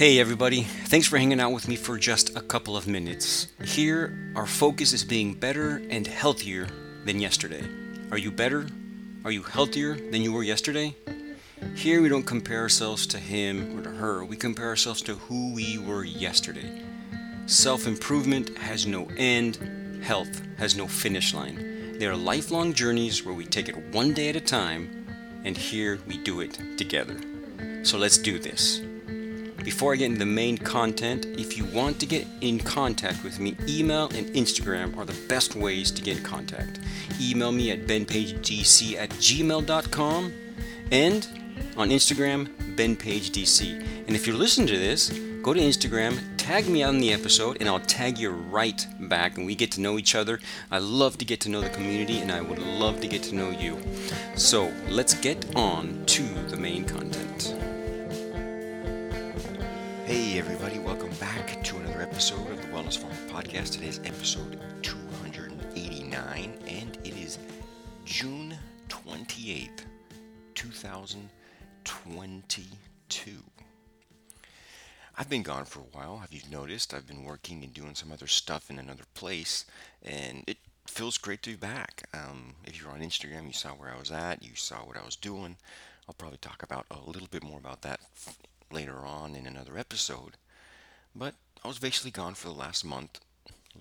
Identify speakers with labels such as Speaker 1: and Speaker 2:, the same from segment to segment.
Speaker 1: Hey everybody, thanks for hanging out with me for just a couple of minutes. Here, our focus is being better and healthier than yesterday. Are you better? Are you healthier than you were yesterday? Here, we don't compare ourselves to him or to her, we compare ourselves to who we were yesterday. Self improvement has no end, health has no finish line. They are lifelong journeys where we take it one day at a time, and here we do it together. So let's do this. Before I get into the main content, if you want to get in contact with me, email and Instagram are the best ways to get in contact. Email me at benpagedc at gmail.com and on Instagram, benpagedc. And if you're listening to this, go to Instagram, tag me on the episode, and I'll tag you right back, and we get to know each other. I love to get to know the community, and I would love to get to know you. So let's get on to the main content. Hey, everybody, welcome back to another episode of the Wellness Farmer Podcast. Today's episode 289, and it is June 28th, 2022. I've been gone for a while. Have you noticed? I've been working and doing some other stuff in another place, and it feels great to be back. Um, if you're on Instagram, you saw where I was at, you saw what I was doing. I'll probably talk about a little bit more about that later on in another episode. But I was basically gone for the last month,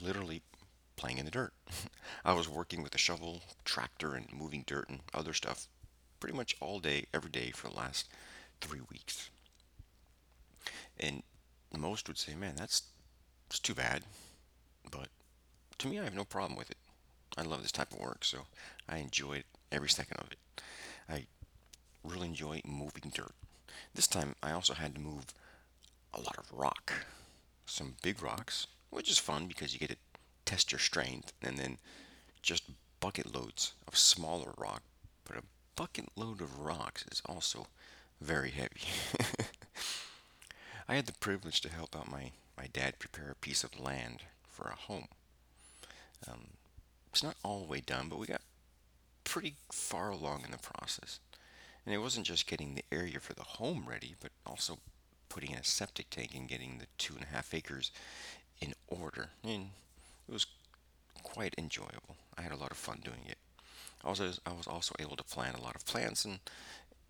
Speaker 1: literally playing in the dirt. I was working with a shovel, tractor, and moving dirt and other stuff pretty much all day, every day for the last three weeks. And most would say, man, that's, that's too bad. But to me, I have no problem with it. I love this type of work, so I enjoy every second of it. I really enjoy moving dirt. This time I also had to move a lot of rock, some big rocks, which is fun because you get to test your strength, and then just bucket loads of smaller rock. But a bucket load of rocks is also very heavy. I had the privilege to help out my, my dad prepare a piece of land for a home. Um, it's not all the way done, but we got pretty far along in the process. And it wasn't just getting the area for the home ready, but also putting in a septic tank and getting the two and a half acres in order. And it was quite enjoyable. I had a lot of fun doing it. Was, I was also able to plant a lot of plants, and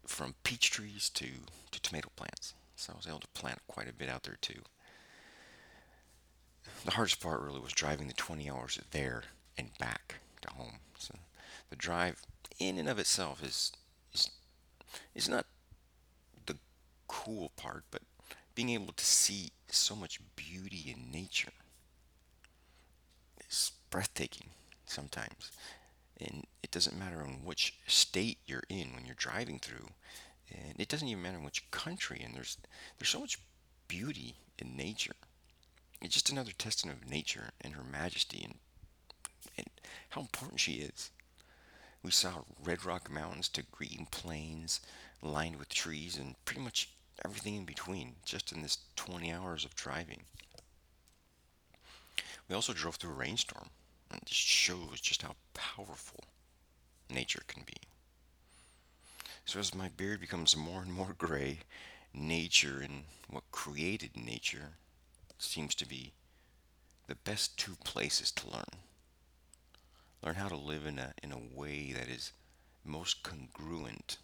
Speaker 1: from peach trees to, to tomato plants. So I was able to plant quite a bit out there too. The hardest part really was driving the 20 hours there and back to home. So the drive in and of itself is is not the cool part, but being able to see so much beauty in nature is breathtaking sometimes. And it doesn't matter in which state you're in when you're driving through, and it doesn't even matter in which country. And there's there's so much beauty in nature. It's just another testament of nature and her majesty and and how important she is. We saw red rock mountains to green plains lined with trees and pretty much everything in between just in this 20 hours of driving. We also drove through a rainstorm and it just shows just how powerful nature can be. So as my beard becomes more and more gray, nature and what created nature seems to be the best two places to learn learn how to live in a, in a way that is most congruent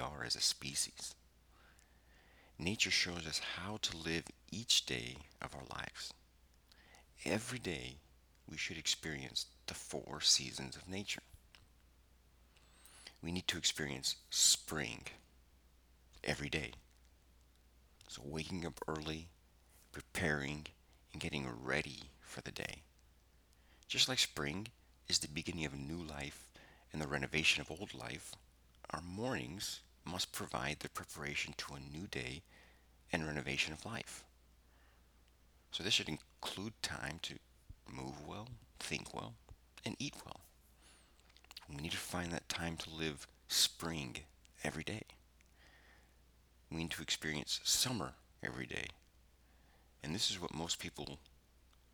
Speaker 1: are as a species. Nature shows us how to live each day of our lives. Every day, we should experience the four seasons of nature. We need to experience spring every day. So, waking up early, preparing, and getting ready for the day. Just like spring is the beginning of a new life and the renovation of old life, our mornings must provide the preparation to a new day and renovation of life. So this should include time to move well, think well, and eat well. We need to find that time to live spring every day. We need to experience summer every day. And this is what most people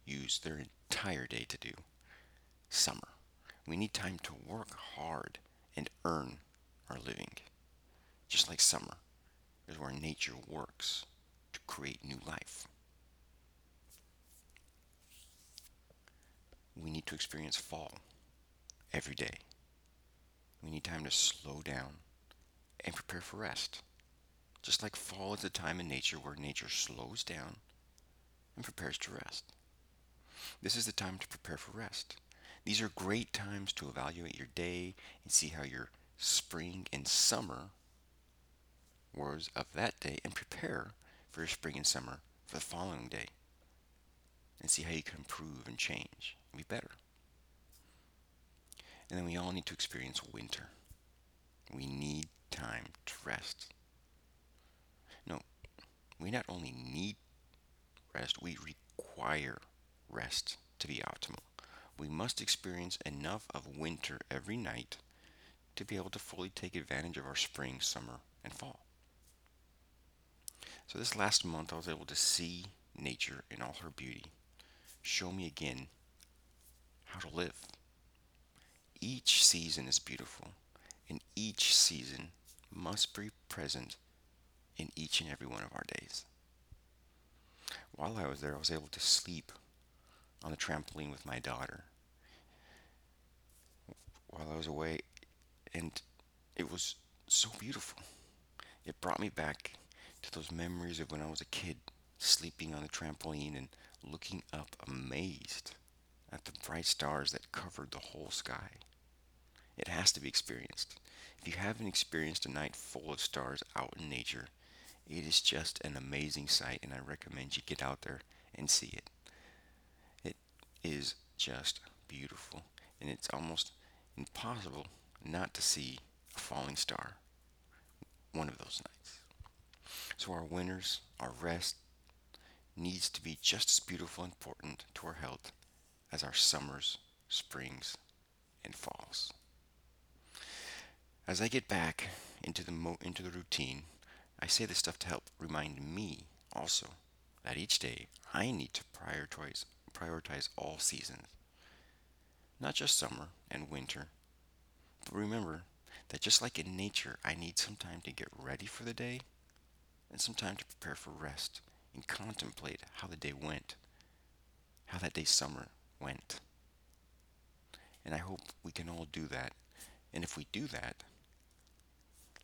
Speaker 1: use their entire day to do summer. We need time to work hard and earn our living. Just like summer is where nature works to create new life. We need to experience fall every day. We need time to slow down and prepare for rest. Just like fall is a time in nature where nature slows down and prepares to rest. This is the time to prepare for rest. These are great times to evaluate your day and see how your spring and summer was of that day and prepare for your spring and summer for the following day and see how you can improve and change and be better. And then we all need to experience winter. We need time to rest. No, we not only need rest, we require rest to be optimal. We must experience enough of winter every night to be able to fully take advantage of our spring, summer, and fall. So this last month I was able to see nature in all her beauty. Show me again how to live. Each season is beautiful, and each season must be present in each and every one of our days. While I was there, I was able to sleep on the trampoline with my daughter while I was away, and it was so beautiful. It brought me back to those memories of when I was a kid, sleeping on the trampoline and looking up amazed at the bright stars that covered the whole sky. It has to be experienced. If you haven't experienced a night full of stars out in nature, it is just an amazing sight, and I recommend you get out there and see it. It is just beautiful, and it's almost impossible not to see a falling star one of those nights. So our winters, our rest, needs to be just as beautiful and important to our health as our summers, springs, and falls. As I get back into the mo- into the routine, I say this stuff to help remind me also that each day I need to prioritize prioritize all seasons. Not just summer and winter, but remember that just like in nature, I need some time to get ready for the day and some time to prepare for rest and contemplate how the day went, how that day's summer went. And I hope we can all do that. And if we do that,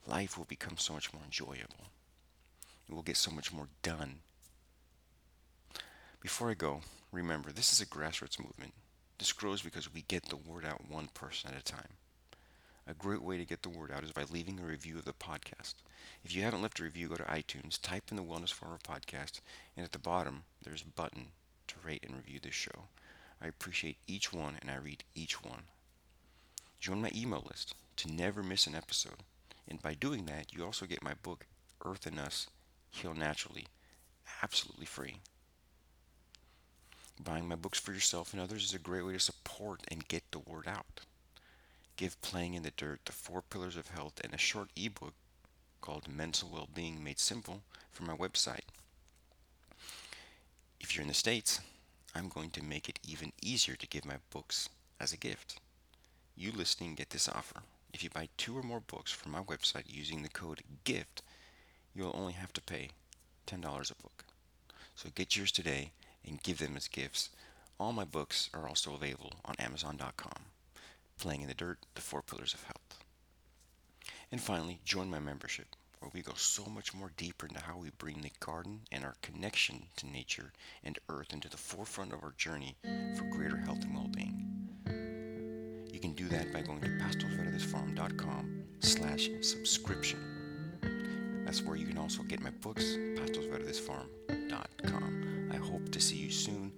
Speaker 1: life will become so much more enjoyable. we will get so much more done. Before I go, remember this is a grassroots movement. This grows because we get the word out one person at a time. A great way to get the word out is by leaving a review of the podcast. If you haven't left a review, go to iTunes, type in the Wellness Farmer podcast, and at the bottom there's a button to rate and review this show. I appreciate each one and I read each one. Join my email list to never miss an episode. And by doing that, you also get my book, Earth and Us Heal Naturally, absolutely free. Buying my books for yourself and others is a great way to support and get the word out. Give Playing in the Dirt the Four Pillars of Health and a short ebook called Mental Well-Being Made Simple from my website. If you're in the States, I'm going to make it even easier to give my books as a gift. You listening get this offer. If you buy two or more books from my website using the code GIFT, you'll only have to pay $10 a book. So get yours today and give them as gifts. All my books are also available on Amazon.com. Playing in the Dirt, The Four Pillars of Health. And finally, join my membership, where we go so much more deeper into how we bring the garden and our connection to nature and earth into the forefront of our journey for greater health and well-being. You can do that by going to pastosverdesfarm.com slash subscription. That's where you can also get my books, pastosverdesfarm.com. I hope to see you soon,